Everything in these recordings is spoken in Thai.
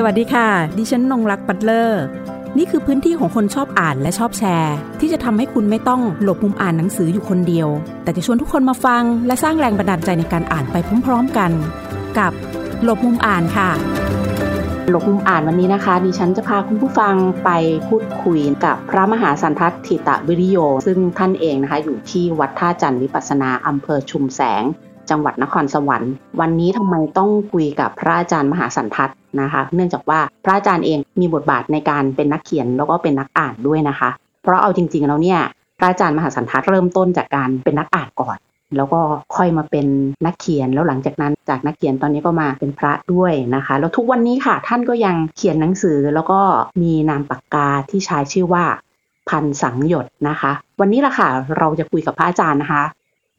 สวัสดีค่ะ ดิฉันนงรักปัตเลอร์ นี่คือพื้นที่ของคนชอบอ่านและชอบแชร์ ที่จะทำให้คุณไม่ต้องหลบมุมอ่านหนังสืออยู่คนเดียว แต่จะชวนทุกคนมาฟัง และสร้างแรงบันดาลใจในการอ่านไปพร้อมๆกัน กับหลบมุมอ่านค่ะ หลบมุมอ่านวันนี้นะคะ ดิฉันจะพาคุณผู้ฟังไปพูดคุยกับพระมหาสันทัตถิตวิริโย ซึ่งท่านเองนะคะอยู่ที่วัดท่าจันทร์วิปัสสนาอำเภอชุมแสงจังหวัดนครสวรรค์ วันนี้ทำไมต้องคุยกับพระอาจารย์มหาสันทัต นะคะ เนื่องจากว่าพระอาจารย์เองมีบทบาทในการเป็นนักเขียนแล้วก็เป็นนักอ่านด้วยนะคะ เพราะเอาจริงๆแล้วเนี่ยพระอาจารย์มหาสันทัตเริ่มต้นจากการเป็นนักอ่านก่อน แล้วก็ค่อยมาเป็นนักเขียนแล้วหลังจากนั้นจากนักเขียนตอนนี้ก็มาเป็นพระด้วยนะคะ แล้วทุกวันนี้ค่ะท่านก็ยังเขียนหนังสือแล้วก็มีนามปากกาที่ใช้ชื่อว่าพันสังหยดนะคะ วันนี้ละค่ะเราจะคุยกับพระอาจารย์นะคะ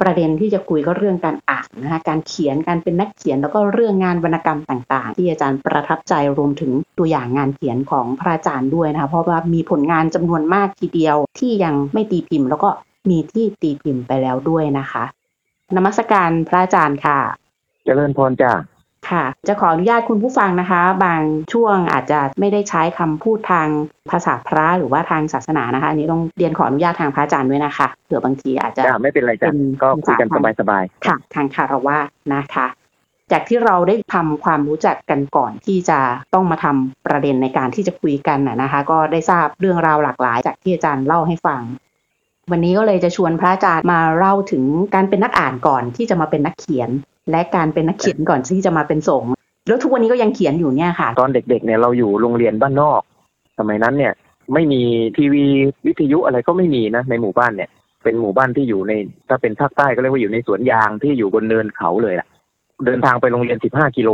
ประเด็นที่จะคุยก็เรื่องการอ่านนะคะการเขียนการเป็นนักเขียนแล้วก็เรื่องงานวรรณกรรมต่างๆ ที่อาจารย์ประทับใจรวมถึงตัวอย่างงานเขียนของพระอาจารย์ด้วยนะคะเพราะว่ามีผลงานจำนวนมากทีเดียวที่ยังไม่ตีพิมพ์ แล้วก็มีที่ตีพิมพ์ไปแล้วด้วยนะคะ นมัสการพระอาจารย์ค่ะ เจริญพรจ้า ค่ะ จะขออนุญาตคุณผู้ฟังนะคะ บางช่วงอาจจะไม่ได้ใช้คำพูดทางภาษาพระหรือว่าทางศาสนานะคะอันนี้ต้องเรียนขออนุญาตทางพระอาจารย์ด้วยนะคะเผื่อบางทีอาจจะจ้าไม่เป็นไรจ้าเป็นก็คุยกันภาษาสบายค่ะ ทางคารวะนะคะ จากที่เราได้ทำความรู้จักกันก่อนที่จะต้องมาทำประเด็นในการที่จะคุยกันน่ะนะคะ ก็ได้ทราบเรื่องราวหลากหลาย จากที่อาจารย์เล่าให้ฟังวันนี้ก็เลยจะชวนพระอาจารย์มาเล่าถึงการเป็นนักอ่านก่อนที่จะมาเป็นนักเขียน และการเป็นนักเขียนก่อนที่จะมาเป็นสงฆ์แล้วทุกวันนี้ก็ยังเขียนอยู่เนี่ยค่ะ ตอนเด็กๆเนี่ยเราอยู่โรงเรียนบ้านนอก สมัยนั้นเนี่ยไม่มีทีวีวิทยุอะไรก็ไม่มีนะในหมู่บ้านเนี่ย เป็นหมู่บ้านที่อยู่ใน ถ้าเป็นภาคใต้ก็เรียกว่าอยู่ในสวนยางที่อยู่บนเนินเขาเลยล่ะ เดินทางไปโรงเรียน15กิโล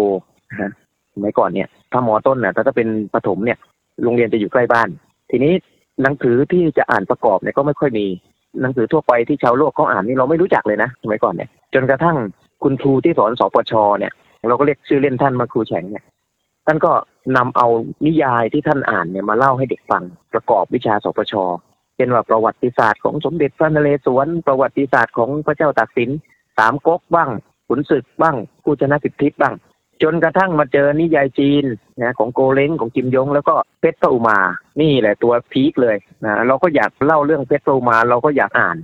นะฮะสมัยก่อนเนี่ยถ้ามอต้นเนี่ยถ้าจะเป็นประถมเนี่ย โรงเรียนจะอยู่ใกล้บ้าน ทีนี้หนังสือที่จะอ่านประกอบเนี่ยก็ไม่ค่อยมีหนังสือทั่วไปที่ชาวโลกเขาอ่านนี่เราไม่รู้จักเลยนะสมัยก่อนเนี่ย จนกระทั่ง คุณครูที่สอนสปชเนี่ย เราก็เรียกชื่อเล่นท่านมาครูแฉงเนี่ย ท่านก็นำเอานิยายที่ท่านอ่านเนี่ยมาเล่าให้เด็กฟังประกอบวิชาสปชเช่นว่าประวัติศาสตร์ของสมเด็จพระนเรศวรประวัติศาสตร์ของพระเจ้าตากสินสามก๊กบ้างขุนศึกบ้างผู้ชนะสิทธิบ้าง จนกระทั่งมาเจอนิยายจีนนะของโกเล้งของกิมยง แล้วก็เพชรพระอุมา นี่แหละตัวพีคเลยนะเราก็อยากเล่าเรื่องเพชรพระอุมาเราก็อยากอ่าน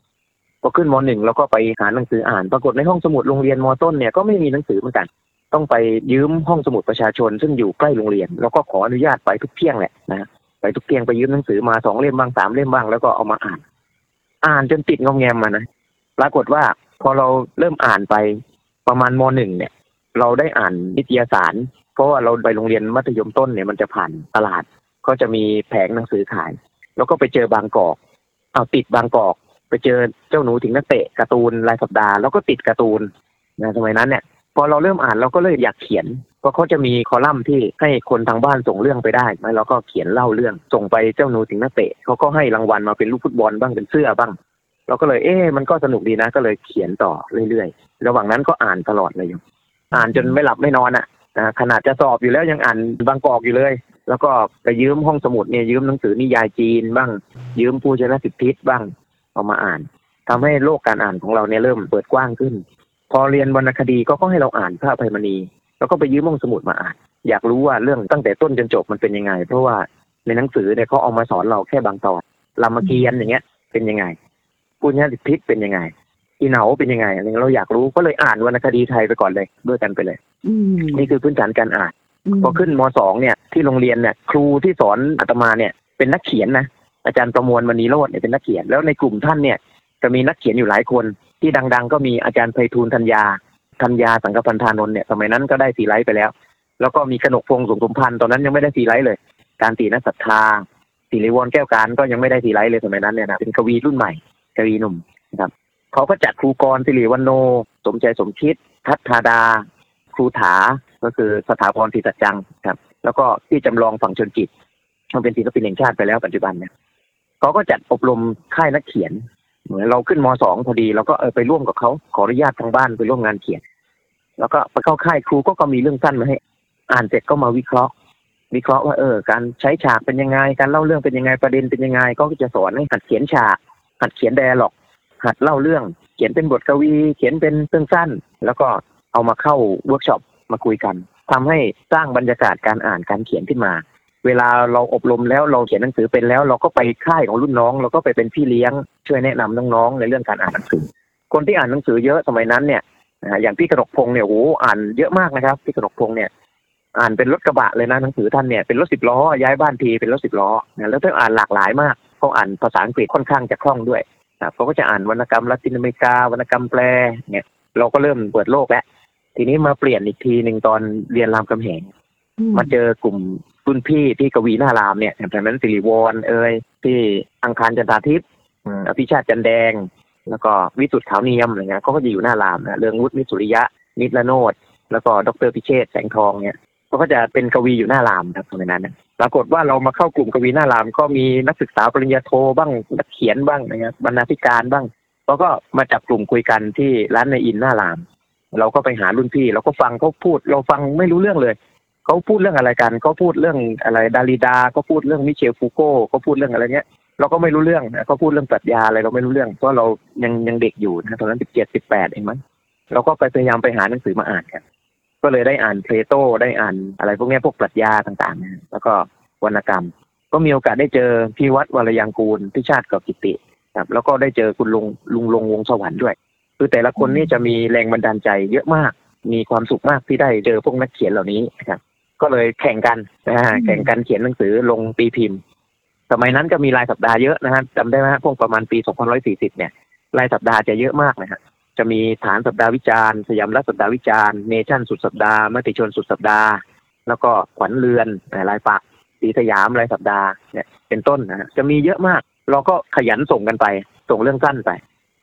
พอขึ้นมหนึ่งเราก็ไปหาหนังสืออ่าน ปรากฏในห้องสมุดโรงเรียนมต้นเนี่ยก็ไม่มีหนังสือเหมือนกัน ต้องไปยืมห้องสมุดประชาชน ซึ่งอยู่ใกล้โรงเรียน แล้วก็ขออนุญาตไปทุกเที่ยงแหละนะไปทุกเที่ยงไปยืมหนังสือมาสองเล่มบ้างสามเล่มบ้างแล้วก็เอามาอ่าน อ่านจนติดงอมแงมมานะปรากฏว่าพอเราเริ่มอ่านไปประมาณมหนึ่งเนี่ย เราได้อ่านนิตยสาร เพราะว่าเราไปโรงเรียนมัธยมต้นเนี่ยมันจะผ่านตลาด ก็จะมีแผงหนังสือขาย แล้วก็ไปเจอบางกอกเอาติดบางกอก ไปเจอเจ้าหนูถึงนักเตะการ์ตูนรายสัปดาห์แล้วก็ติดการ์ตูนนะสมัยนั้นเนี่ยพอเราเริ่มอ่านเราก็เลยอยากเขียนเพราะเขาจะมีคอลัมน์ที่ให้คนทางบ้านส่งเรื่องไปได้ไหมเราก็เขียนเล่าเรื่องส่งไปเจ้าหนูถึงนักเตะเขาก็ให้รางวัลมาเป็นลูกฟุตบอลบ้างเป็นเสื้อบ้าง เราก็เลยเอ๊ะมันก็สนุกดีนะ ก็เลยเขียนต่อเรื่อยๆ ระหว่างนั้นก็อ่านตลอดเลยอ่านจนไม่หลับไม่นอนอะนะขนาดจะสอบอยู่แล้วยังอ่านบางกอกอยู่เลย แล้วก็ไปยืมห้องสมุดเนี่ยยืมหนังสือนิยายจีนบ้าง ยืมผู้ชนะสิทธิบ้าง เอามาอ่านทำให้โลกการอ่านของเราเนี่ยเริ่มเปิดกว้างขึ้น พอเรียนวรรณคดีก็ก็ให้เราอ่านพระอภัยมณี แล้วก็ไปยืมห้องสมุดมาอ่าน อยากรู้ว่าเรื่องตั้งแต่ต้นจนจบมันเป็นยังไง เพราะว่าในหนังสือเนี่ยเขาเอามาสอนเราแค่บางตอนรามเกียรติ์อย่างเงี้ย เป็นยังไงปุญญาสิทธิเป็นยังไงอีเหนาเป็นยังไงอะไรเงี้ยเราอยากรู้ก็เลยอ่านวรรณคดีไทยไปก่อนเลยด้วยกันไปเลยอืมนี่คือพื้นฐานการอ่านมพอขึ้นมสองเนี่ยที่โรงเรียนเนี่ย ครูที่สอนอาตมาเนี่ย เป็นนักเขียนนะ อาจารย์ประมวลมณีโรจน์เนี่ยเป็นนักเขียน แล้วในกลุ่มท่านเนี่ยจะมีนักเขียนอยู่หลายคน ที่ดัง ๆ ก็มีอาจารย์ไพฑูรย์ธัญญาธัญญาสังกพันธานนท์เนี่ยสมัยนั้นก็ได้ซีไรต์ไปแล้ว แล้วก็มีกนกพงศ์สงสมพันธุ์ตอนนั้นยังไม่ได้ซีไรต์เลย การตีนักศรัทธาสิริวรแก้วการก็ยังไม่ได้ซีไรต์เลยสมัยนั้นเนี่ยนะเป็นกวีรุ่นใหม่กวีหนุ่มนะครับเขาก็จัดครูกรสิริวันโน สมใจสมคิด ทัศธาดา ครูถาก็คือสถาพรศิสัจจังครับ แล้วก็ที่จำลองฝั่งชนจิตมันเป็นศิลปินแห่งชาติไปแล้วปัจจุบันเนี่ย เขาก็จัดอบรมค่ายนักเขียน เหมือนเราขึ้นมสองพอดีเราก็เออไปร่วมกับเขาขออนุญาตทางบ้านไปร่วมงานเขียน แล้วก็ไปเข้าค่ายครูก็ก็มีเรื่องสั้นมาให้ อ่านเสร็จก็มาวิเคราะห์ วิเคราะห์ว่าเออ การใช้ฉากเป็นยังไง การเล่าเรื่องเป็นยังไงประเด็นเป็นยังไง ก็จะสอนให้หัดเขียนฉาก หัดเขียน dialogue หัดเล่าเรื่อง เขียนเป็นบทกวี เขียนเป็นเรื่องสั้น แล้วก็เอามาเข้าเวิร์กช็อปมาคุยกันทำให้สร้างบรรยากาศการอ่านการเขียนขึ้นมา เวลาเราอบรมแล้วเราเขียนหนังสือเป็นแล้ว เราก็ไปค่ายของรุ่นน้อง เราก็ไปเป็นพี่เลี้ยงช่วยแนะนำน้องๆในเรื่องการอ่านหนังสือ คนที่อ่านหนังสือเยอะสมัยนั้นเนี่ยอ่าอย่างพี่กระดกพงษ์เนี่ยโอ้โหอ่านเยอะมากนะครับพี่กระดกพงษ์เนี่ย อ่านเป็นรถกระบะเลยนะหนังสือท่านเนี่ยเป็นรถสิบล้อย้ายบ้านทีเป็นรถสิบล้อนะแล้วท่านอ่านหลากหลายมากเขาอ่านภาษาอังกฤษค่อนข้างจะคล่องด้วยนะเขาก็จะอ่านวรรณกรรมละตินอเมริกาวรรณกรรมแปลเนี่ยเราก็เริ่มเปิดโลกแล้วทีนี้มาเปลี่ยนอีกทีหนึ่งตอนเรียนรามคำแหงมาเจอกลุ่ม รุ่นพี่ที่กวีหน้ารามเนี่ยอย่างนั้นสิริวรณ์เอ่ยที่อังคารจันทราทิพย์อืมอภิชาติจันแดง แล้วก็วิสุทธ์ขาวเนียมอะไรเงี้ยเขาก็จะอยู่หน้ารามนะเรืองวุฒิมิตรสุริยะ นิตรโนดแล้วก็ดรพิเชษฐ์แสงทองเนี่ยเขาก็จะเป็นกวีอยู่หน้ารามครับสมัยนั้นนะปรากฏว่าเรามาเข้ากลุ่มกวีหน้าราม ก็มีนักศึกษาปริญญาโทบ้างนักเขียนบ้างนะครับบรรณาธิการบ้างเขาก็มาจับกลุ่มคุยกันที่ร้านในอินหน้าราม เราก็ไปหารุ่นพี่ เราก็ฟังเขาพูด เราฟังไม่รู้เรื่องเลย เขาพูดเรื่องอะไรกันเขาพูดเรื่องอะไรดาริดาเขาพูดเรื่องมิเชลฟูโก้เขาพูดเรื่องอะไรเงี้ยเราก็ไม่รู้เรื่องนะเขาพูดเรื่องปรัชญาอะไรเราไม่รู้เรื่องเพราะเรายังยังเด็กอยู่นะตอนนั้นสิบเจ็ดสิบแปดเองมั้งเราก็ไปพยายามไปหาหนังสือมาอ่านกันก็เลยได้อ่านเพลโตได้อ่านอะไรพวกเนี้ยพวกปรัชญาต่างๆ แล้วก็วรรณกรรม ก็มีโอกาสได้เจอพี่วัดวรยังกูลพี่ชาติกอบกิติครับ แล้วก็ได้เจอคุณลุงลุงลงวงสวรรค์ด้วย คือแต่ละคนนี่จะมีแรงบันดาลใจเยอะมาก มีความสุขมากที่ได้เจอพวกนักเขียนเหล่านี้นะครับ ก็เลยแข่งกันนะฮะแข่งกันเขียนหนังสือลงตีพิมพ์ สมัยนั้นก็มีรายสัปดาห์เยอะนะฮะจำได้ไหมฮะพวกประมาณปี 2540 เนี่ย รายสัปดาห์จะเยอะมากนะฮะจะมีฐานสัปดาห์วิจารณ์สยามรัฐสัปดาห์วิจารณ์เนชั่นสุดสัปดาห์มติชนสุดสัปดาห์ แล้วก็ขวัญเรือนรายปักสีสยามรายสัปดาห์เนี่ยเป็นต้นนะฮะจะมีเยอะมาก เราก็ขยันส่งกันไป ส่งเรื่องสั้นไป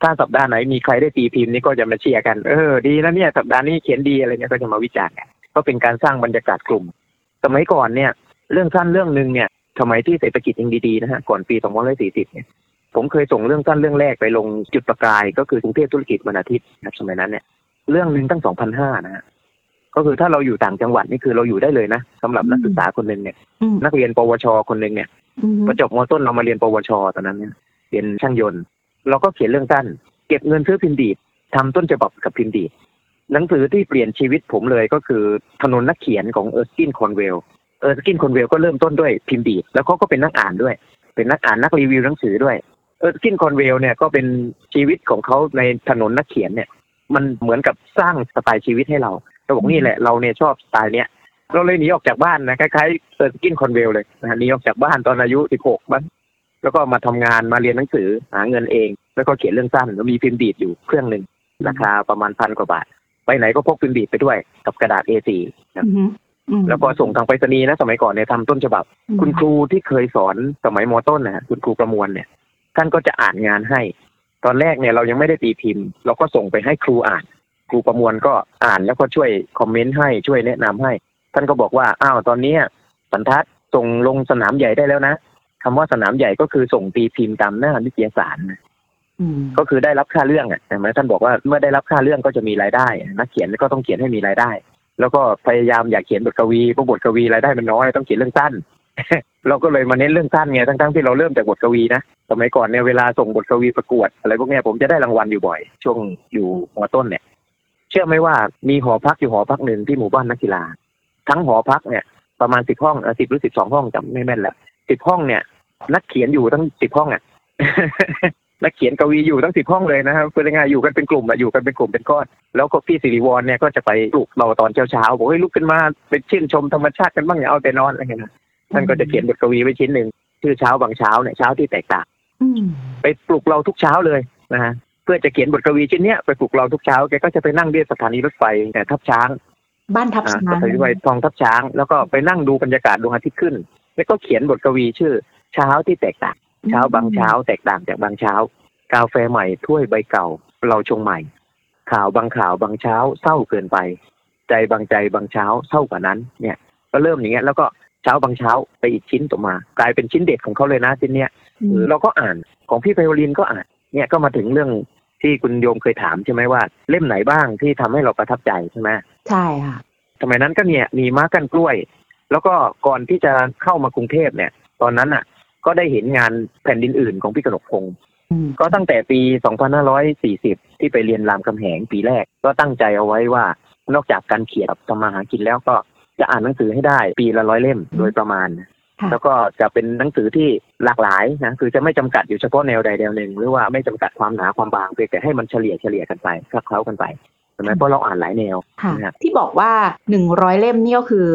ถ้าสัปดาห์ไหนมีใครได้ตีพิมพ์นี่ก็จะมาเชียร์กัน เออดีนะเนี่ยสัปดาห์นี้เขียนดีอะไรเงี้ยก็จะมาวิจารณ์กัน ก็เป็นการสร้างบรรยากาศกลุ่ม สมัยก่อนเนี่ย เรื่องสั้นเรื่องหนึ่งเนี่ยสมัยที่เศรษฐกิจยังดีๆนะฮะก่อนปี 2540 เนี่ย ผมเคยส่งเรื่องสั้นเรื่องแรกไปลงจุดประกาย ก็คือกรุงเทพธุรกิจวันอาทิตย์นะครับสมัยนั้นเนี่ย เรื่องหนึ่งตั้ง 2,500 นะฮะก็คือถ้าเราอยู่ต่างจังหวัดนี่คือเราอยู่ได้เลยนะสำหรับนักศึกษาคนหนึ่งเนี่ยอืมนักเรียน ปวช คนหนึ่งเนี่ยอืมพอจบมต้นเรามาเรียน ปวช ตอนนั้นเนี่ยเรียนช่างยนต์ เราก็เขียนเรื่องสั้น เก็บเงินซื้อพิมพ์ดีดทำต้นฉบับกับพิมพ์ดีด หนังสือที่เปลี่ยนชีวิตผมเลยก็คือถนนนักเขียนของเออร์สกินคอลด์เวลล์เออร์สกินคอลด์เวลล์ก็เริ่มต้นด้วยพิมพ์ดีดแล้วเขาก็เป็นนักอ่านด้วย เป็นนักอ่านนักรีวิวหนังสือด้วยเออร์สกินคอลด์เวลล์เนี่ยก็เป็นชีวิตของเขาในถนนนักเขียนเนี่ย มันเหมือนกับสร้างสไตล์ชีวิตให้เราเราบอกนี่แหละเราเนี่ยชอบสไตล์เนี้ยเราเลยหนีออกจากบ้านนะคล้ายๆเออร์สกินคอลด์เวลล์เลยนะฮะหนีออกจากบ้านตอนอายุ16บ้างแล้วก็มาทำงานมาเรียนหนังสือหาเงินเอง แล้วก็เขียนเรื่องสั้นแล้วมีพิมพ์ดีดอยู่เครื่องหนึ่งราคาประมาณพันกว่าบาท ไปไหนก็พกพิมพ์ดีดไปด้วยกับกระดาษ A4 ครับอืมอืมแล้วก็ส่งทางไปรษณีย์นะสมัยก่อนเนี่ยทำต้นฉบับ คุณครูที่เคยสอนสมัยมต้นนะฮะคุณครูประมวลเนี่ย ท่านก็จะอ่านงานให้ ตอนแรกเนี่ยเรายังไม่ได้ตีพิมพ์ เราก็ส่งไปให้ครูอ่าน ครูประมวลก็อ่านแล้วก็ช่วยคอมเมนต์ให้ช่วยแนะนำให้ ท่านก็บอกว่าอ้าวตอนเนี้ยสันทัดส่งลงสนามใหญ่ได้แล้วนะคำว่าสนามใหญ่ก็คือส่งตีพิมพ์ตามหน้านิตยสารนะอืม ก็คือได้รับค่าเรื่องอะใช่ไหมท่านบอกว่าเมื่อได้รับค่าเรื่องก็จะมีรายได้ นักเขียนก็ต้องเขียนให้มีรายได้ แล้วก็พยายามอยากเขียนบทกวีเพราะบทกวีรายได้มันน้อยต้องเขียนเรื่องสั้น เราก็เลยมาเน้นเรื่องสั้นไงทั้งๆที่เราเริ่มจากบทกวีนะสมัยก่อนเนี่ยเวลาส่งบทกวีประกวด อะไรพวกเนี้ยผมจะได้รางวัลอยู่บ่อย ช่วงอยู่หัวต้นเนี่ย เชื่อไหมว่ามีหอพักอยู่หอพักหนึ่งที่หมู่บ้านนักกีฬา ทั้งหอพักเนี่ยประมาณสิบห้องสิบหรือสิบสองห้องจำไม่แม่นแหละสิบห้องเนี่ย นักเขียนอยู่ทั้งสิบห้องอะ นักเขียนกวีอยู่ทั้งสิบห้องเลยนะครับเป็นยังไงอยู่กันเป็นกลุ่มอะอยู่กันเป็นกลุ่มเป็นก้อน แล้วก็พี่สิริวรณ์เนี่ยก็จะไปปลุกเราตอนเช้าๆบอกเฮ้ยลุกขึ้นมาไปชื่นชมธรรมชาติกันบ้างอย่าเอาแต่นอนอะไรเงี้ยนะท่านก็จะเขียนบทกวีไว้ชิ้นหนึ่งชื่อเช้าบางเช้าเนี่ยเช้าที่แตกต่างอืมไปปลุกเราทุกเช้าเลยนะฮะเพื่อจะเขียนบทกวีชิ้นเนี้ยไปปลุกเราทุกเช้าแกก็จะไปนั่งเรียกสถานีรถไฟแต่ทับช้าง บ้านทับอ่าช้างสถานีรถไฟทองทับช้าง แล้วก็ไปนั่งดูบรรยากาศดวงอาทิตย์ขึ้น แล้วก็เขียนบทกวีชื่อเช้าที่แตกต่าง เช้าบางเช้าแตกต่างจากบางเช้า กาแฟใหม่ถ้วยใบเก่า เราชงใหม่ ข่าวบางข่าวบางเช้าเศร้าเกินไป ใจบางใจบางเช้าเศร้ากว่านั้น เนี่ย ก็เริ่มอย่างเงี้ยแล้วก็เช้าบางเช้าไปอีกชิ้นต่อมา กลายเป็นชิ้นเด็ดของเขาเลยนะชิ้นเนี้ยอืมเราก็อ่านของพี่ไพโอลินก็อ่าน เนี่ยก็มาถึงเรื่องที่คุณโยมเคยถามใช่ไหมว่า เล่มไหนบ้างที่ทำให้เราประทับใจใช่ไหมใช่ค่ะสมัยนั้นก็เนี่ยมีม้ากันกล้วย แล้วก็ก่อนที่จะเข้ามากรุงเทพเนี่ย ตอนนั้นอะ ก็ได้เห็นงานแผ่นดินอื่นของพี่กนกพงศ์อืมก็ตั้งแต่ปี 2540 ที่ไปเรียนรามคำแหงปีแรก ก็ตั้งใจเอาไว้ว่านอกจากการเขียนกับทำมาหากินแล้วก็จะอ่านหนังสือให้ได้ปีละร้อยเล่มโดยประมาณ แล้วก็จะเป็นหนังสือที่หลากหลายนะคือจะไม่จำกัดอยู่เฉพาะแนวใดแนวหนึ่ง หรือว่าไม่จำกัดความหนาความบางเพียงแต่ให้มันเฉลี่ยเฉลี่ยกันไปคลับเคล้ากันไปใช่ไหมเพราะเราอ่านหลายแนวค่ะที่บอกว่าหนึ่งร้อยเล่มนี่ก็คือ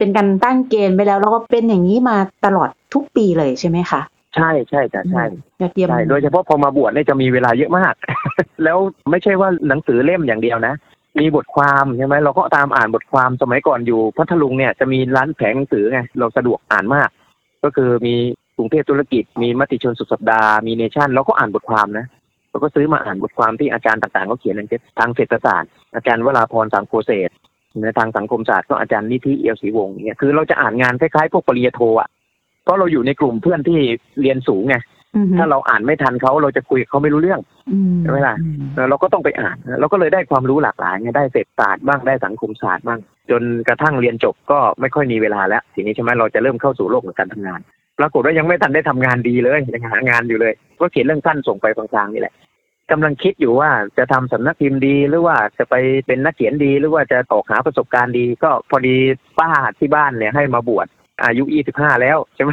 เป็นการตั้งเกณฑ์ไปแล้ว แล้วก็เป็นอย่างนี้มาตลอดทุกปีเลยใช่ไหมคะใช่ใช่จ้ะใช่ยอดเยี่ยมใช่โดยเฉพาะพอมาบวชเนี่ยจะมีเวลาเยอะมาก แล้วไม่ใช่ว่าหนังสือเล่มอย่างเดียวนะมีบทความใช่ไหมเราก็ตามอ่านบทความสมัยก่อนอยู่พัทลุงเนี่ยจะมีร้านแผงหนังสือไงเราสะดวกอ่านมาก ก็คือมีกรุงเทพธุรกิจ มีมติชนสุดสัปดาห์มีเนชั่นเราก็อ่านบทความนะเราก็ซื้อมาอ่านบทความที่อาจารย์ต่างๆเขาเขียนในทางเศรษฐศาสตร์อาจารย์วราพรสังโฆเศษ ในทางสังคมศาสตร์ก็อาจารย์นิธิเอียวศรีวงศ์เนี่ยคือเราจะอ่านงานคล้ายๆพวกปริญญาโทอะเพราะเราอยู่ในกลุ่มเพื่อนที่เรียนสูงไงถ้าเราอ่านไม่ทันเขาเราจะคุยเขาไม่รู้เรื่องใช่ไหมล่ะเราก็ต้องไปอ่าน เราก็เลยได้ความรู้หลากหลายไงได้เศรษฐศาสตร์บ้างได้สังคมศาสตร์บ้าง จนกระทั่งเรียนจบก็ไม่ค่อยมีเวลาแล้วทีนี้ใช่ไหมเราจะเริ่มเข้าสู่โลกของการทำงาน ปรากฏว่ายังไม่ทันได้ทำงานดีเลยยังหางานอยู่เลย ก็เขียนเรื่องสั้นส่งไปกลางๆนี่แหละ กำลังคิดอยู่ว่าจะทำสำนักพิมพ์ดี หรือว่าจะไปเป็นนักเขียนดี หรือว่าจะออกหาประสบการณ์ดี ก็พอดีป้าที่บ้านเนี่ยให้มาบวชอายุยี่สิบห้าแล้วใช่ไหม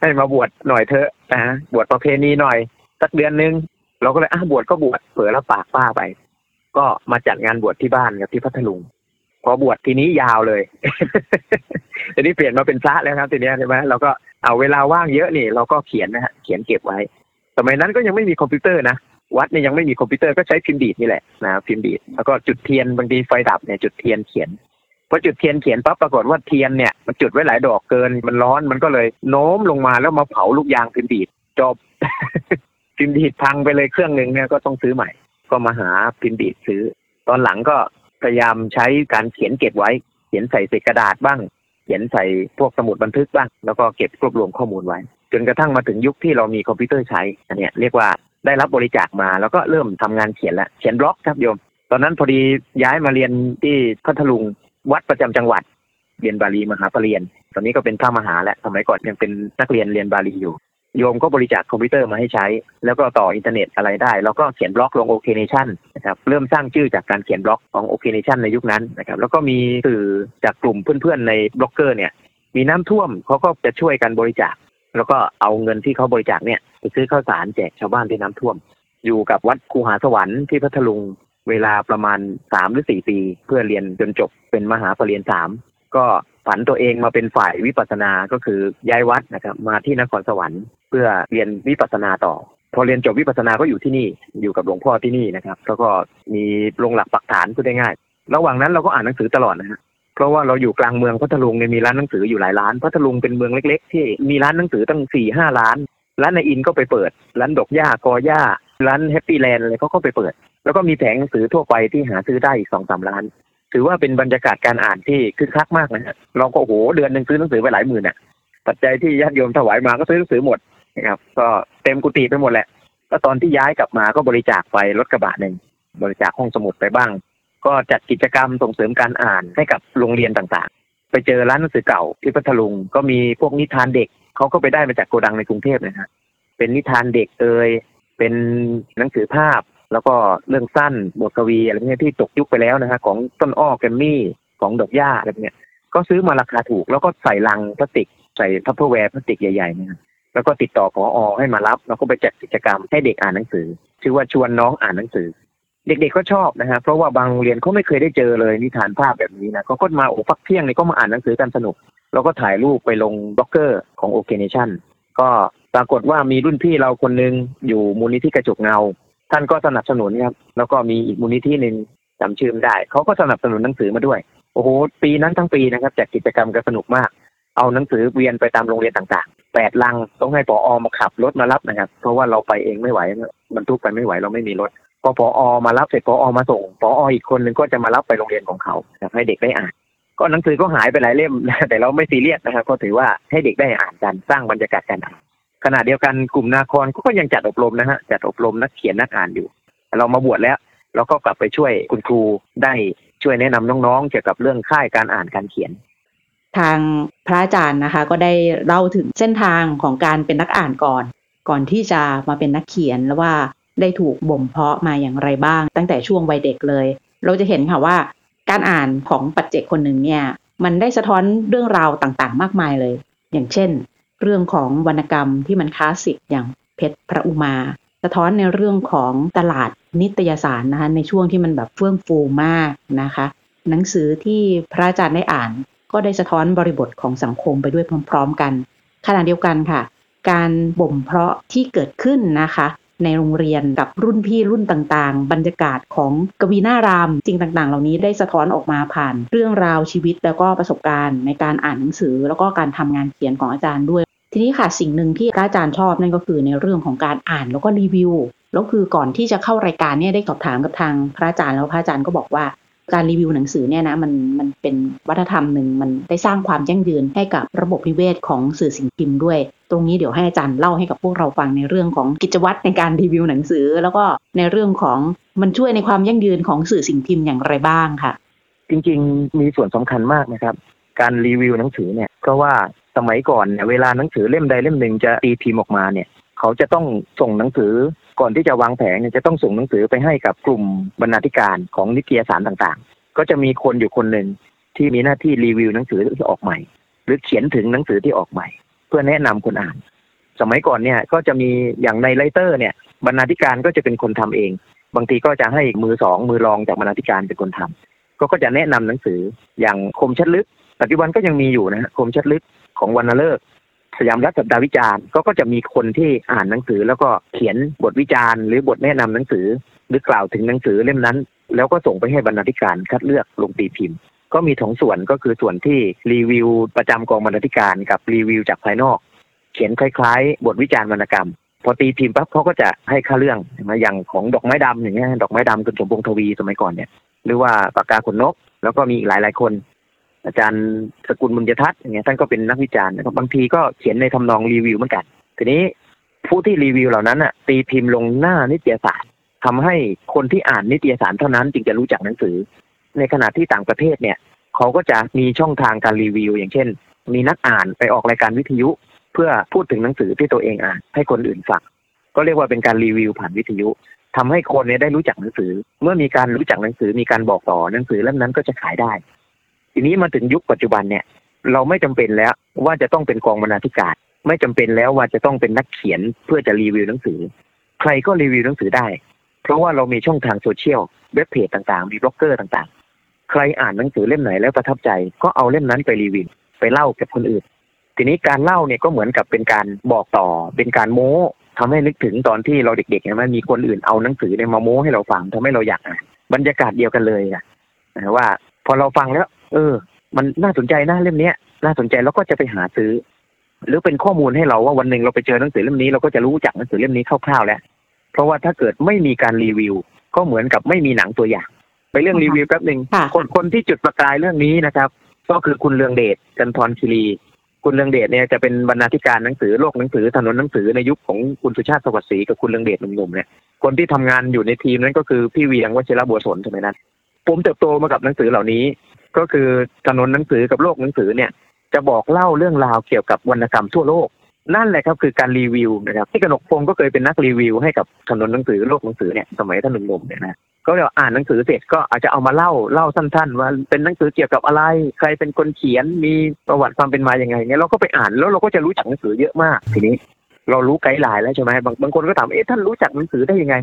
ให้มาบวชหน่อยเถอะนะบวชประเพณีหน่อย สักเดือนนึง เราก็เลยอะบวชก็บวชเผื่อแล้วปากป้าไป ก็มาจัดงานบวชที่บ้านกับที่พัทลุงพอบวชทีนี้ยาวเลยทีนี้เปลี่ยนมาเป็นพระแล้วครับทีนี้ใช่ไหมเราก็เอาเวลาว่างเยอะนี่ เราก็เขียนนะฮะเขียนเก็บไว้สมัยนั้นก็ยังไม่มีคอมพิวเตอร์นะ วัดเนี่ยยังไม่มีคอมพิวเตอร์ก็ใช้พิมพ์ดีดนี่แหละนะพิมพ์ดีดแล้วก็จุดเทียนบางทีไฟดับเนี่ยจุดเทียนเขียนพอจุดเทียนเขียนปั๊บปรากฏว่าเทียนเนี่ยมันจุดไว้หลายดอกเกินมันร้อนมันก็เลยโน้มลงมาแล้วมาเผาลูกยางพิมพ์ดีดจบพิมพ์ดีดพังไปเลยเครื่องหนึ่งเนี่ยก็ต้องซื้อใหม่ ก็มาหาพิมพ์ดีดซื้อ ตอนหลังก็พยายามใช้การเขียนเก็บไว้ เขียนใส่เศษกระดาษบ้าง เขียนใส่พวกสมุดบันทึกบ้าง แล้วก็เก็บรวบรวมข้อมูลไว้ จนกระทั่งมาถึงยุคที่เรามีคอมพิวเตอร์ใช้ อันนี้เรียกว่า ได้รับบริจาคมา แล้วก็เริ่มทำงานเขียนแล้วเขียนบล็อกครับโยม ตอนนั้นพอดีย้ายมาเรียนที่พัทลุงวัดประจำจังหวัด เรียนบาลีมหาปรริญญาตอนนี้ก็เป็นพระมหาแล้วสมัยก่อนยังเป็นนักเรียนเรียนบาลีอยู่โยมก็บริจาคคอมพิวเตอร์มาให้ใช้ แล้วก็ต่ออินเทอร์เน็ตอะไรได้ แล้วก็เขียนบล็อกลงโอเคเนชั่นนะครับเริ่มสร้างชื่อจากการเขียนบล็อกของโอเคเนชั่นในยุคนั้นนะครับแล้วก็มีสื่อจากกลุ่มเพื่อนๆในบล็อกเกอร์เนี่ยมีน้ำท่วมเขาก็จะช่วยกันบริจาค แล้วก็เอาเงินที่เขาบริจาคเนี่ย ไปซื้อข้าวสารแจกชาวบ้านที่น้ำท่วม อยู่กับวัดคูหาสวรรค์ที่พัทลุงเวลาประมาณสามหรือสี่ปี เพื่อเรียนจนจบเป็นมหาเปรียญสามก็ผันตัวเองมาเป็นฝ่ายวิปัสสนาก็คือย้ายวัดนะครับมาที่นครสวรรค์ เพื่อเรียนวิปัสสนาต่อ พอเรียนจบวิปัสสนาก็อยู่ที่นี่อยู่กับหลวงพ่อที่นี่นะครับ แล้วก็มีลงหลักปักฐานพูดได้ง่ายระหว่างนั้นเราก็อ่านหนังสือตลอดนะฮะเพราะว่าเราอยู่กลางเมืองพัทลุงเนี่ยมีร้านหนังสืออยู่หลายร้านพัทลุงเป็นเมืองเล็ก ๆ ที่มีร้านหนังสือตั้งสี่ห้าร้าน ร้านในอินก็ไปเปิด ร้านดอกหญ้ากอหญ้า ร้านแฮปปี้แลนด์อะไรเขาก็ไปเปิด แล้วก็มีแผงหนังสือทั่วไปที่หาซื้อได้อีกสองสามล้าน ถือว่าเป็นบรรยากาศการอ่านที่คึกคักมากนะฮะเราก็โอ้โหเดือนหนึ่งซื้อหนังสือไปหลายหมื่นอะปัจจัยที่ญาติโยมถวายมาก็ซื้อหนังสือหมดนะครับ ก็เต็มกุฏิไปหมดแหละแล้วตอนที่ย้ายกลับมาก็บริจาคไปรถกระบะหนึ่งบริจาคห้องสมุดไปบ้าง ก็จัดกิจกรรมส่งเสริมการอ่านให้กับโรงเรียนต่างๆ ไปเจอร้านหนังสือเก่าที่พัทลุงก็มีพวกนิทานเด็ก เขาก็ไปได้มาจากโกดังในกรุงเทพนะฮะเป็นนิทานเด็กเอ่ยเป็นหนังสือภาพ แล้วก็เรื่องสั้นบทกวีอะไรเงี้ยที่ตกยุคไปแล้วนะฮะของต้นอ้อแกมมี่ของดอกหญ้าอะไรเงี้ยก็ซื้อมาราคาถูก แล้วก็ใส่ลังพลาสติกใส่ทัพเปอร์แวร์พลาสติกใหญ่ๆนะแล้วก็ติดต่อขออให้มารับ แล้วก็ไปจัดกิจกรรมให้เด็กอ่านหนังสือ ชื่อว่าชวนน้องอ่านหนังสือ เด็กๆก็ชอบนะฮะเพราะว่าบางโรงเรียนเขาไม่เคยได้เจอเลยนิทานภาพแบบนี้นะเขาก็มาโอ้พักเที่ยงนี่ก็มาอ่านหนังสือกันสนุก แล้วก็ถ่ายรูปไปลงบล็อกเกอร์ของโอเคเนชั่นก็ปรากฏว่ามีรุ่นพี่เราคนหนึ่งอยู่มูลนิธิกระจกเงา ท่านก็สนับสนุนครับแล้วก็มีอีกมูลนิธิหนึ่งจำชื่อไม่ได้เขาก็สนับสนุนหนังสือมาด้วยโอ้โหปีนั้นทั้งปีนะครับจัดกิจกรรมก็สนุกมาก เอาหนังสือเวียนไปตามโรงเรียนต่างๆแปดลังต้องให้ปออมาขับรถมารับนะครับ เพราะว่าเราไปเองไม่ไหวบรรทุกไปไม่ไหวเราไม่มีรถ พอปออมารับเสร็จปออมาส่งปอออีกคนหนึ่งก็จะมารับไปโรงเรียนของเขาให้เด็กได้อ่าน ก็หนังสือก็หายไปหลายเล่มแต่เราไม่ซีเรียสนะครับก็ถือว่าให้เด็กได้อ่านกันสร้างบรรยากาศการอ่านขณะเดียวกันกลุ่มนาครก็ยังจัดอบรมนะฮะจัดอบรมนักเขียนนักอ่านอยู่ เรามาบวชแล้วเราก็กลับไปช่วยคุณครูได้ช่วยแนะนำน้องๆ เกี่ยวกับเรื่องค่ายการอ่านการเขียน ทางพระอาจารย์นะคะ ก็ได้เล่าถึงเส้นทางของการเป็นนักอ่านก่อน ก่อนที่จะมาเป็นนักเขียนแล้วว่า ได้ถูกบ่มเพาะมาอย่างไรบ้าง ตั้งแต่ช่วงวัยเด็กเลย เราจะเห็นค่ะว่าการอ่านของปัจเจกคนหนึ่งเนี่ยมันได้สะท้อนเรื่องราวต่างๆ มากมายเลย อย่างเช่น เรื่องของวรรณกรรมที่มันคลาสสิกอย่างเพชรพระอุมา สะท้อนในเรื่องของตลาดนิตยสารนะคะในช่วงที่มันแบบเฟื่องฟูมากนะคะ หนังสือที่พระอาจารย์ได้อ่าน ก็ได้สะท้อนบริบทของสังคมไปด้วยพร้อม ๆ กันขณะเดียวกันค่ะ การบ่มเพาะที่เกิดขึ้นนะคะ ในโรงเรียนกับรุ่นพี่รุ่นต่างๆ บรรยากาศของกวีนาราม จริงต่างๆ เหล่านี้ได้สะท้อนออกมาผ่านเรื่องราวชีวิตแล้วก็ประสบการณ์ในการอ่านหนังสือ แล้วก็การทำงานเขียนของอาจารย์ด้วย ทีนี้ค่ะสิ่งหนึ่งที่อาจารย์ชอบนั่นก็คือในเรื่องของการอ่านแล้วก็รีวิวแล้วคือก่อนที่จะเข้ารายการเนี่ยได้สอบถามกับทางพระอาจารย์แล้วพระอาจารย์ก็บอกว่า การรีวิวหนังสือเนี่ยนะมันมันเป็นวัฒนธรรมหนึ่งมันได้สร้างความยั่งยืนให้กับระบบนิเวศของสื่อสิ่งพิมพ์ด้วย ตรงนี้เดี๋ยวให้อาจารย์เล่าให้กับพวกเราฟังในเรื่องของกิจวัตรในการรีวิวหนังสือ แล้วก็ในเรื่องของมันช่วยในความยั่งยืนของสื่อสิ่งพิมพ์อย่างไรบ้างค่ะ จริงๆ มีส่วนสำคัญมากนะครับ การรีวิวหนังสือเนี่ยเพราะว่าสมัยก่อนเนี่ยเวลาหนังสือเล่มใดเล่มหนึ่งจะตีพิมพ์ออกมาเนี่ย เขาจะต้องส่งหนังสือ ก่อนที่จะวางแผงเนี่ยจะต้องส่งหนังสือไปให้กับกลุ่มบรรณาธิการของนิตยสารต่างๆ ก็จะมีคนอยู่คนหนึ่งที่มีหน้าที่รีวิวหนังสือที่ออกใหม่ หรือเขียนถึงหนังสือที่ออกใหม่ เพื่อแนะนำคนอ่าน สมัยก่อนเนี่ยก็จะมีอย่างในไลเตอร์เนี่ยบรรณาธิการก็จะเป็นคนทำเอง บางทีก็จะให้มือสองมือรองจากบรรณาธิการเป็นคนทำก็ก็จะแนะนำหนังสืออย่างคมชัดลึก ปัจจุบันก็ยังมีอยู่นะคมชัดลึกของวรรณเลิกษ์ สยามรัฐสัปดาห์วิจารณ์ก็ก็จะมีคนที่อ่านหนังสือ แล้วก็เขียนบทวิจารณ์หรือบทแนะนำหนังสือ หรือกล่าวถึงหนังสือเล่มนั้น แล้วก็ส่งไปให้บรรณาธิการคัดเลือกลงตีพิมพ์ ก็มีสองส่วนก็คือส่วนที่รีวิวประจำกองบรรณาธิการกับรีวิวจากภายนอก เขียนคล้ายๆ บทวิจารณ์วรรณกรรมพอตีพิมพ์ปั๊บเขาก็จะให้ค่าเรื่องมาอย่างของดอกไม้ดำอย่างเงี้ยดอกไม้ดำคุณสมพงษ์ทวีสมัยก่อนเนี่ยหรือว่าปากกาขนนก แล้วก็มีอีกหลายหลายคน อาจารย์สกุลบุญยทัศน์อย่างเงี้ยท่านก็เป็นนักวิจารณ์นะครับบางทีก็เขียนในทำนองรีวิวเหมือนกัน ทีนี้ผู้ที่รีวิวเหล่านั้นอะ ตีพิมพ์ลงหน้านิตยสารทำให้คนที่อ่านนิตยสารเท่านั้นจึงจะรู้จักหนังสือ ในขณะที่ต่างประเทศเนี่ย เขาก็จะมีช่องทางการรีวิว อย่างเช่น มีนักอ่านไปออกรายการวิทยุ เพื่อพูดถึงหนังสือที่ตัวเองอ่าน ให้คนอื่นฟังก็เรียกว่าเป็นการรีวิวผ่านวิทยุทำให้คนเนี่ยได้รู้จักหนังสือ เมื่อมีการรู้จักหนังสือมีการบอกต่อหนังสือเล่มนั้นก็จะขายได้ ทีนี้มาถึงยุคปัจจุบันเนี่ยเราไม่จำเป็นแล้วว่าจะต้องเป็นกองบรรณาธิการ ไม่จำเป็นแล้วว่าจะต้องเป็นนักเขียนเพื่อจะรีวิวหนังสือ ใครก็รีวิวหนังสือได้ เพราะว่าเรามีช่องทางโซเชียลเว็บเพจต่างๆ มีบล็อกเกอร์ต่างๆ ใครอ่านหนังสือเล่มไหนแล้วประทับใจ ก็เอาเล่มนั้นไปรีวิวไปเล่ากับคนอื่น ทีนี้การเล่าเนี่ยก็เหมือนกับเป็นการบอกต่อ เป็นการโม้ทำให้นึกถึงตอนที่เราเด็กๆเนี่ยมันมีคนอื่นเอาหนังสือเนี่ยมาโม้ให้เราฟังทำให้เราอยากอ่านบรรยากาศเดียวกันเลยนะว่า พอเราฟังแล้ว เออ มันน่าสนใจนะเล่มเนี้ยน่าสนใจแล้วก็จะไปหาซื้อ หรือเป็นข้อมูลให้เราว่าวันหนึ่งเราไปเจอหนังสือเล่มนี้เราก็จะรู้จักหนังสือเล่มนี้คร่าวๆแล้ว เพราะว่าถ้าเกิดไม่มีการรีวิว ก็เหมือนกับไม่มีหนังตัวอย่าง ไปเรื่องรีวิวแป๊บหนึ่งค่ะคนคนที่จุดประกายเรื่องนี้นะครับ ก็คือคุณเลืองเดชจันทรคิรี คุณเลืองเดชเนี่ยจะเป็นบรรณาธิการหนังสือโลกหนังสือถนนหนังสือในยุคของคุณสุชาติสวัสดิ์ศรีกับคุณเลืองเดชหนุ่มๆเนี่ยคนที่ทำงานอยู่ในทีมนั้นก็คือพี่เวียงวชิระบัวสนใช่ไหมนั้นผมเติบโตมากับหนังสือเหล่านี้ ก็คือถนนหนังสือกับโลกหนังสือเนี่ย จะบอกเล่าเรื่องราวเกี่ยวกับวรรณกรรมทั่วโลก นั่นแหละครับคือการรีวิวนะครับที่กนกพงศ์ก็เคยเป็นนักรีวิวให้กับถนนหนังสือโลกหนังสือเนี่ยสมัยท่านหนุ่มๆเนี่ยนะก็เดี๋ยวอ่านหนังสือเสร็จก็อาจจะเอามาเล่าเล่าสั้นๆ ว่าเป็นหนังสือเกี่ยวกับอะไร ใครเป็นคนเขียนมีประวัติความเป็นมาอย่างไงเนี่ยเราก็ไปอ่านแล้วเราก็จะรู้จักหนังสือเยอะมากทีนี้ เรารู้ไกด์ไลน์แล้วใช่ไหมบางบางคนก็ถามเอ๊ะท่านรู้จักหนังสือได้ยังไง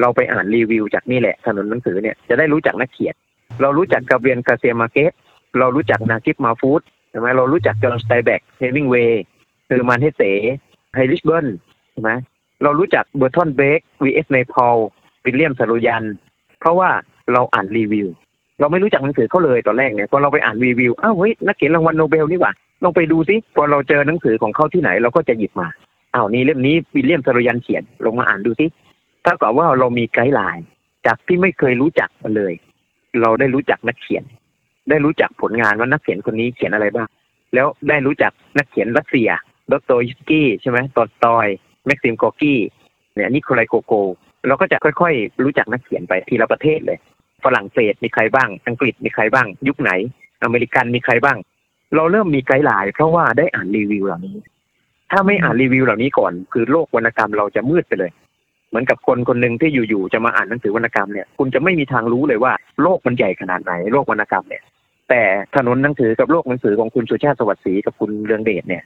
เราไปอ่านรีวิวจากนี่แหละถนนหนังสือเนี่ยจะได้รู้จักนักเขียน เรารู้จักกาเบรียล การ์เซียมาร์เกซเรารู้จักนากิบ มาห์ฟูซใช่ไหมเรารู้จักจอห์นสไตน์เบ็คเฮมิงเวย์เฮอร์มานน์ เฮสเสไฮน์ริชเบิลล์ใช่ไหมเรารู้จักเบอร์ทอนเบกวีเอสไนพอลวิลเลียม ซาโรยัน เพราะว่าเราอ่านรีวิว เราไม่รู้จักหนังสือเขาเลยตอนแรกเนี่ยพอเราไปอ่านรีวิวอ้าวเฮ้ยนักเขียนรางวัลโนเบลนี่หว่าลองไปดูซิพอเราเจอหนังสือของเขาที่ไหน เราก็จะหยิบมาอ้าวนี่เล่มนี้วิลเลียม ซาโรยันเขียนลงมาอ่านดูซิเท่ากับว่าเรามี guideline จากที่ไม่เคยรู้จักมันเลย เราได้รู้จักนักเขียน ได้รู้จักผลงานว่านักเขียนคนนี้เขียนอะไรบ้าง แล้วได้รู้จักนักเขียนรัสเซียดอสโตเยฟสกี้ใช่ไหมตอลสตอย แม็กซิมกอร์กี้เนี่ยนิโคไล โกกอล เราก็จะค่อยๆ รู้จักนักเขียนไปทีละประเทศเลย ฝรั่งเศสมีใครบ้าง อังกฤษมีใครบ้าง ยุคไหน อเมริกันมีใครบ้าง เราเริ่มมีไกด์ไลน์เพราะว่าได้อ่านรีวิวเหล่านี้ ถ้าไม่อ่านรีวิวเหล่านี้ก่อน คือโลกวรรณกรรมเราจะมืดไปเลย เหมือนกับคนคนหนึ่งที่อยู่ๆจะมาอ่านหนังสือวรรณกรรมเนี่ยคุณจะไม่มีทางรู้เลยว่าโลกมันใหญ่ขนาดไหนโลกวรรณกรรมเนี่ย แต่ถนนหนังสือกับโลกหนังสือของคุณสุชาติสวัสดิ์ศรีกับคุณเรืองเดชเนี่ย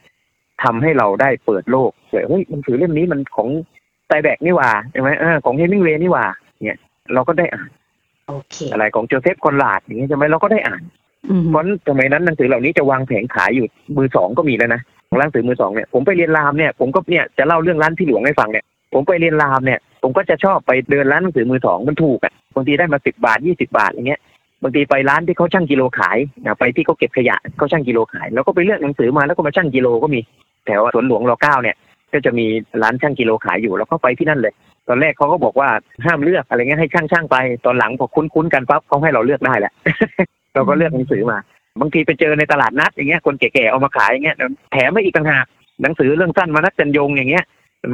ทำให้เราได้เปิดโลกเลยเฮ้ยหนังสือเล่มนี้มันของไตแบกนี่หว่าใช่ไหมเออของเฮมิงเวย์นี่หว่า เนี่ย เราก็ได้อ่านโอเคอะไรของโจเซฟคอนราดอย่างเงี้ยใช่ไหมเราก็ได้อ่านอืมเพราะสมัยนั้นหนังสือเหล่านี้จะวางแผงขายอยู่มือสองก็มีแล้วนะของร้านหนังสือมือสองเนี่ยผมไปเรียนรามเนี่ยผมก็เนี่ยจะเล่าเรื่องร้านที่หลวงให้ฟังเนี่ย ผมไปเรียนรามเนี่ย ผมก็จะชอบไปเดินร้านหนังสือมือสองมันถูกอะบางทีได้มาสิบบาทยี่สิบาทอย่างเงี้ยบางทีไปร้านที่เขาชั่งกิโลขายนะไปที่เขาเก็บขยะเขาชั่งกิโลขาย แล้วก็ไปเลือกหนังสือมาแล้วก็มาชั่งกิโลก็มีแถวสวนหลวงรอเก้าเนี่ย ก็จะมีร้านชั่งกิโลขายอยู่แล้วก็ไปที่นั่นเลย ตอนแรกเขาก็บอกว่าห้ามเลือกอะไรเงี้ยให้ช่างช่างๆไปตอนหลังพอคุ้นๆกันปั๊บเขาให้เราเลือกได้แหละเราก็เลือกหนังสือมา บางทีไปเจอในตลาดนัดอย่างเงี้ยคนแก่ๆเอามาขายอย่างเงี้ยแถมไม่อีกต่างหากหนังสือเรื่องสั้นมานัดจันยงอย่างเงี้ย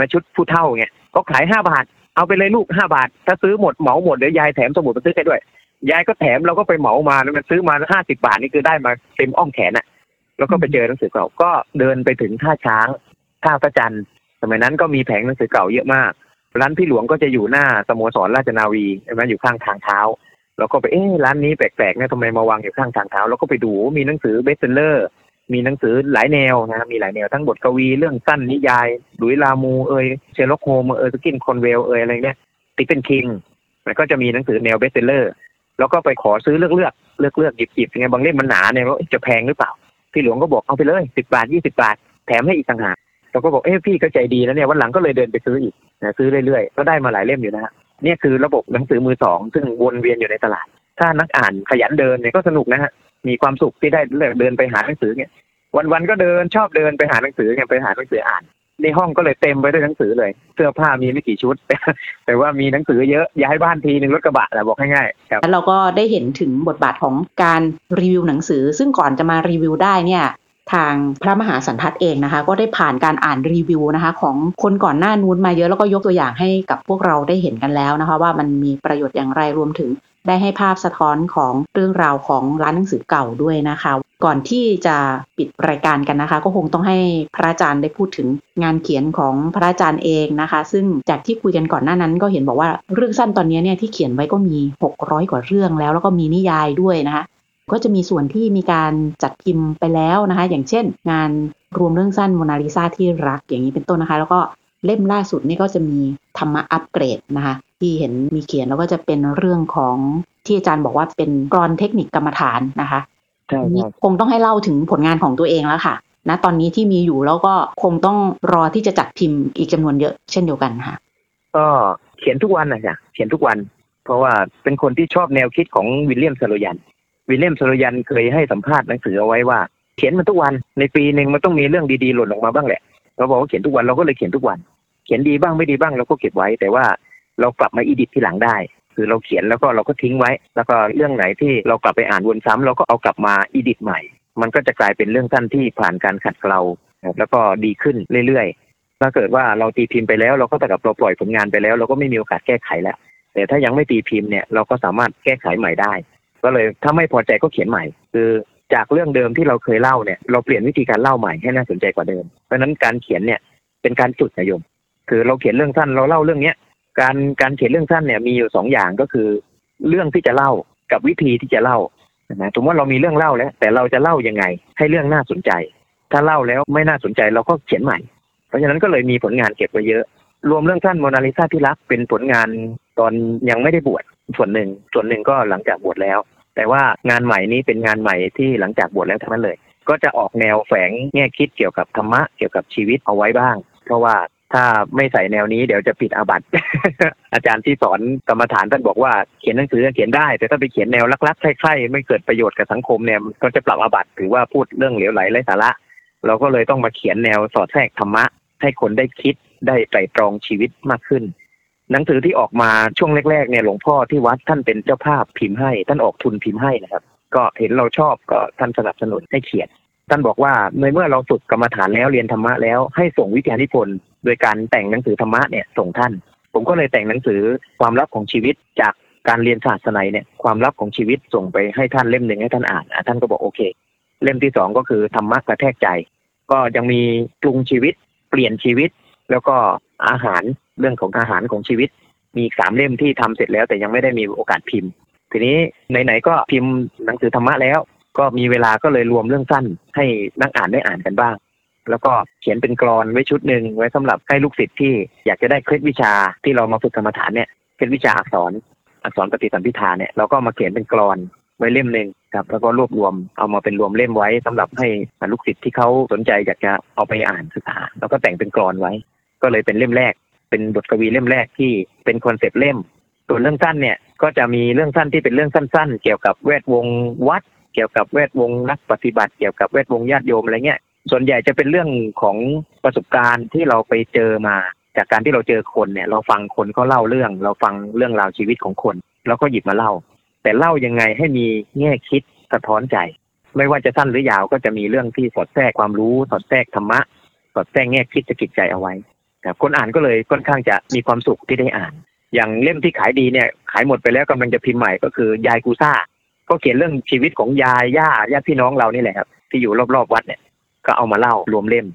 มาชุดผู้เท่าเงี้ยเขาขายห้าบาท เอาไปเลยลูกห้าบาท ถ้าซื้อหมดเหมาหมดเดี๋ยวยายแถมสมุดบันทึกให้ด้วย ยายก็แถมเราก็ไปเหมามาแล้วมันซื้อมาห้าสิบาทนี่คือได้มาเต็มอ้อมแขนอะแล้วก็ไปเจอหนังสือเก่าก็เดินไปถึงท่าช้างท่าพระจันทร์สมัยนั้นก็มีแผงหนังสือเก่าเยอะมากร้านพี่หลวงก็จะอยู่หน้าสโมสรราชนาวีใช่ไหมอยู่ข้างทางเท้า แล้วก็ไปเอ๊ะร้านนี้แปลกๆเนี่ยทำไมมาวางอยู่ข้างทางเท้า แล้วก็ไปดูมีหนังสือ bestseller มีหนังสือหลายแนวนะมีหลายแนวทั้งบทกวีเรื่องสั้นนิยายหลุยส์ ลามูร์เอยเชลล็อกโฮมเอยสกินคอนเวลเอยอะไรเนี่ยสตีเฟนคิงมันก็จะมีหนังสือแนว bestseller แล้วก็ไปขอซื้อเลือกเลือกเลือกเลือกหยิบหยิบยังไงบางเล่มมันหนาเนี่ยว่าจะแพงหรือเปล่า พี่หลวงก็บอกเอาไปเลยสิบบาทยี่สิบาท แถมให้อีกต่างหากเราก็บอกเอ้พี่ก็ใจดีนะเนี่ยวันหลังก็เลยเดินไปซื้ออีกนะซื้อเรื่อยๆก็ได้มาหลายเล่มอยู่นะฮะเนี่ยคือระบบหนังสือมือสองซึ่งวนเวียนอยู่ในตลาด ถ้านักอ่านขยันเดินเนี่ยก็สนุกนะฮะ มีความสุขที่ได้เลือกเดินไปหาหนังสือเนี่ยวันๆก็เดินชอบเดินไปหาหนังสือเนี่ยไปหาหนังสืออ่านในห้องก็เลยเต็มไปด้วยหนังสือเลย เสื้อผ้ามีไม่กี่ชุด แต่ว่ามีหนังสือเยอะย้ายบ้านทีหนึ่งรถกระบะแหละบอกง่ายๆครับแล้วเราก็ได้เห็นถึงบทบาทของการรีวิวหนังสือ ซึ่งก่อนจะมารีวิวได้เนี่ย ทางพระมหาสันทัดเองนะคะ ก็ได้ผ่านการอ่านรีวิวนะคะ ของคนก่อนหน้านู้นมาเยอะแล้วก็ยกตัวอย่างให้กับพวกเราได้เห็นกันแล้วนะคะ ว่ามันมีประโยชน์อย่างไรรวมถึง ได้ให้ภาพสะท้อนของเรื่องราวของร้านหนังสือเก่าด้วยนะคะ ก่อนที่จะปิดรายการกันนะคะ ก็คงต้องให้พระอาจารย์ได้พูดถึงงานเขียนของพระอาจารย์เองนะคะ ซึ่งจากที่คุยกันก่อนหน้านั้น ก็เห็นบอกว่าเรื่องสั้นตอนนี้เนี่ยที่เขียนไว้ก็มี 600 กว่าเรื่องแล้ว แล้วก็มีนิยายด้วยนะคะ ก็จะมีส่วนที่มีการจัดพิมพ์ไปแล้วนะคะ อย่างเช่น งานรวมเรื่องสั้นโมนาลิซาที่รักอย่างนี้เป็นต้นนะคะ แล้วก็ เล่มล่าสุดนี่ก็จะมีธรรมะอัปเกรดนะคะ ที่เห็นมีเขียนแล้วก็จะเป็นเรื่องของที่อาจารย์บอกว่าเป็นกรอนเทคนิคกรรมฐานนะคะใช่นี่ครับคงต้องให้เล่าถึงผลงานของตัวเองแล้วค่ะณตอนนี้ที่มีอยู่แล้วก็คงต้องรอที่จะจัดพิมพ์อีกจำนวนเยอะเช่นเดียวกันค่ะ ก็เขียนทุกวันนะจ๊ะเขียนทุกวัน เพราะว่าเป็นคนที่ชอบแนวคิดของวิลเลียมสโลยัน วิลเลียมสโลยันเคยให้สัมภาษณ์หนังสือเอาไว้ว่า เขียนมันทุกวันในปีหนึ่งมันต้องมีเรื่องดีๆหล่นออกมาบ้างแหละ เราบอกว่าเขียนทุกวันเราก็เลยเขียนทุกวัน เขียนดีบ้างไม่ดีบ้างเราก็เก็บไว้ แต่ว่าเรากลับมาอีดิททีหลังได้ คือเราเขียนแล้วก็เราก็ทิ้งไว้ แล้วก็เรื่องไหนที่เรากลับไปอ่านวนซ้ำเราก็เอากลับมาอีดิทใหม่ มันก็จะกลายเป็นเรื่องสั้นที่ผ่านการขัดเกลาแล้วก็ดีขึ้นเรื่อยๆถ้าเกิดว่าเราตีพิมพ์ไปแล้ว เราก็แต่กับเราปล่อยผลงานไปแล้ว เราก็ไม่มีโอกาสแก้ไขแล้วแต่ถ้ายังไม่ตีพิมพ์เนี่ยเราก็สามารถแก้ไขใหม่ได้ ก็เลยถ้าไม่พอใจก็เขียนใหม่ คือ จากเรื่องเดิมที่เราเคยเล่าเนี่ยเราเปลี่ยนวิธีการเล่าใหม่ให้น่าสนใจกว่าเดิม เพราะฉะนั้นการเขียนเนี่ยเป็นการฝึกนะโยม คือเราเขียนเรื่องสั้นเราเล่าเรื่องเนี้ยการการเขียนเรื่องสั้นเนี่ยมีอยู่สองอย่างก็คือ เรื่องที่จะเล่ากับวิธีที่จะเล่านะสมมติว่าเรามีเรื่องเล่าแล้ว แต่เราจะเล่ายังไง ให้เรื่องน่าสนใจ ถ้าเล่าแล้วไม่น่าสนใจเราก็เขียนใหม่ เพราะฉะนั้นก็เลยมีผลงานเก็บไว้เยอะ รวมเรื่องสั้นโมนาลิซาที่รักเป็นผลงานตอนยังไม่ได้บวชส่วนหนึ่งส่วนหนึ่งก็หลังจากบวชแล้ว แต่ว่างานใหม่นี้เป็นงานใหม่ที่หลังจากบวชแล้วทั้งนั้นเลย ก็จะออกแนวแฝงแง่คิดเกี่ยวกับธรรมะเกี่ยวกับชีวิตเอาไว้บ้าง เพราะว่าถ้าไม่ใส่แนวนี้เดี๋ยวจะผิดอาบัติ อาจารย์ที่สอนกรรมฐานท่านบอกว่าเขียนหนังสือเขียนได้ แต่ถ้าไปเขียนแนวลักๆใคร่ๆไม่เกิดประโยชน์กับสังคมเนี่ยก็จะปรับอาบัติถือว่าพูดเรื่องเหลวไหลไร้สาระ เราก็เลยต้องมาเขียนแนวสอดแทรกธรรมะ ให้คนได้คิดได้ไตรตรองชีวิตมากขึ้น หนังสือที่ออกมาช่วงแรกๆเนี่ยหลวงพ่อที่วัดท่านเป็นเจ้าภาพพิมพ์ให้ ท่านออกทุนพิมพ์ให้นะครับ ก็เห็นเราชอบก็ท่านสนับสนุนให้เขียนท่านบอกว่าในเมื่อเราฝึกกรรมฐานแล้วเรียนธรรมะแล้วให้ส่งวิทยานิพนธ์โดยการแต่งหนังสือธรรมะเนี่ยส่งท่าน ผมก็เลยแต่งหนังสือความลับของชีวิตจากการเรียนศาสนาเนี่ยความลับของชีวิตส่งไปให้ท่านเล่มหนึ่งให้ท่านอ่านท่านก็บอกโอเค เล่มที่สองก็คือธรรมะกระแทกใจ ก็ยังมีปรุงชีวิตเปลี่ยนชีวิต แล้วก็อาหาร เรื่องของอาหารของชีวิต มีสามเล่มที่ทำเสร็จแล้ว แต่ยังไม่ได้มีโอกาสพิมพ์ ทีนี้ไหนๆก็พิมพ์หนังสือธรรมะแล้ว ก็มีเวลาก็เลยรวมเรื่องสั้น ให้นักอ่านได้อ่านกันบ้าง แล้วก็เขียนเป็นกรอนไว้ชุดหนึ่งไว้สำหรับให้ลูกศิษย์ที่อยากจะได้เคล็ดวิชาที่เรามาฝึกกรรมฐานเนี่ยเคล็ดวิชาอักษรอักษรปฏิสัมพิธาเนี่ยเราก็มาเขียนเป็นกรอนไว้เล่มหนึ่งครับแล้วก็รวบรวมเอามาเป็นรวมเล่มไว้สำหรับให้ลูกศิษย์ที่เขาสนใจอยากจะเอาไปอ่านศึกษาแล้วก็แต่งเป็นกรอนไว้ ก็เลยเป็นเล่มแรก เป็นบทกวีเล่มแรกที่เป็นคอนเซปต์เล่ม ส่วนเรื่องสั้นเนี่ยก็จะมีเรื่องสั้นที่เป็นเรื่องสั้น ๆ เกี่ยวกับแวดวงวัด เกี่ยวกับแวดวงนักปฏิบัติ เกี่ยวกับแวดวงญาติโยมอะไรเงี้ยส่วนใหญ่จะเป็นเรื่องของประสบการณ์ที่เราไปเจอมา จากการที่เราเจอคนเนี่ย เราฟังคนเขาเล่าเรื่อง เราฟังเรื่องราวชีวิตของคนแล้วก็หยิบมาเล่า แต่เล่ายังไงให้มีแง่คิดสะท้อนใจ ไม่ว่าจะสั้นหรือยาวก็จะมีเรื่องที่สอดแทรกความรู้ สอดแทรกธรรมะ สอดแทรกแง่คิดสะกิดใจเอาไว้ แต่คนอ่านก็เลยค่อนข้างจะมีความสุขที่ได้อ่าน อย่างเล่มที่ขายดีเนี่ยขายหมดไปแล้วกำลังจะพิมพ์ใหม่ก็คือยายกูซ่า ก็เขียนเรื่องชีวิตของยายย่าญาติพี่น้องเรานี่แหละครับที่อยู่รอบๆวัดเนี่ย ก็เอามาเล่ารวมเล่ม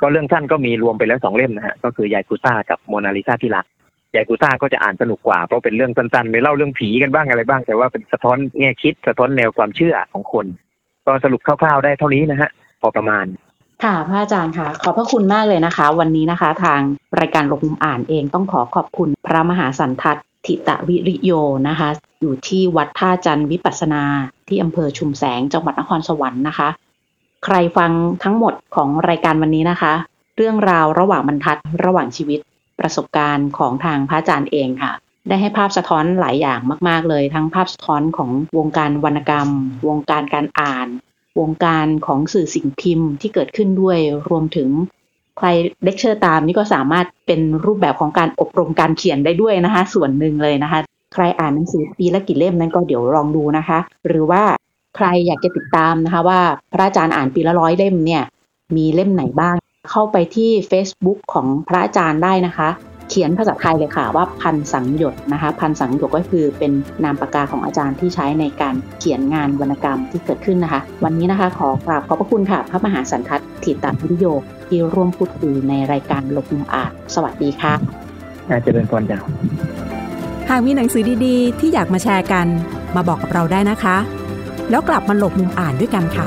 ก็เรื่องสั้นก็มีรวมไปแล้วสองเล่มนะฮะก็คือยายกูซ่ากับโมนาลิซาที่รักยายกูซ่าก็จะอ่านสนุกกว่าเพราะเป็นเรื่องสั้นๆไปเล่าเรื่องผีกันบ้างอะไรบ้าง แต่ว่าเป็นสะท้อนแง่คิดสะท้อนแนวความเชื่อของคน ก็สรุปคร่าวๆได้เท่านี้นะฮะพอประมาณ ค่ะพระอาจารย์ค่ะ ขอบพระคุณมากเลยนะคะ วันนี้นะคะ ทางรายการลงมุมอ่านเองต้องขอขอบคุณพระมหาสันทัศน์ทิตวิริโยนะคะ อยู่ที่วัดท่าจันวิปัสสนา ที่อำเภอชุมแสงจังหวัดนครสวรรค์นะคะ ใครฟังทั้งหมดของรายการวันนี้นะคะ เรื่องราวระหว่างบรรทัดระหว่างชีวิต ประสบการณ์ของทางพระอาจารย์เองค่ะ ได้ให้ภาพสะท้อนหลายอย่างมาก ๆ เลย ทั้งภาพสะท้อนของวงการวรรณกรรม วงการการอ่าน วงการของสื่อสิ่งพิมพ์ที่เกิดขึ้นด้วยรวมถึงใครเลคเชอร์ตามนี่ก็สามารถเป็นรูปแบบของการอบรมการเขียนได้ด้วยนะคะ ส่วนหนึ่งเลยนะคะ ใครอ่านหนังสือปีละกี่เล่มนั้นก็เดี๋ยวลองดูนะคะ หรือว่าใครอยากจะติดตามนะคะว่าพระอาจารย์อ่านปีละร้อยเล่มเนี่ย มีเล่มไหนบ้าง เข้าไปที่ Facebook ของพระอาจารย์ได้นะคะ เขียนภาษาไทยเลยค่ะว่าพันสังหยดนะคะ พันสังหยดก็คือเป็นนามปากกาของอาจารย์ที่ใช้ในการเขียนงานวรรณกรรมที่เกิดขึ้นนะคะ วันนี้นะคะขอกราบขอบพระคุณค่ะ พระมหาสันทัศน์ถิตวิทโยที่ร่วมพูดคุยในรายการลบมุมอ่านสวัสดีค่ะอาจจะเป็นพรจ้าหากมีหนังสือดีๆ ที่อยากมาแชร์กัน มาบอกกับเราได้นะคะ แล้วกลับมาหลบมุมอ่านด้วยกันค่ะ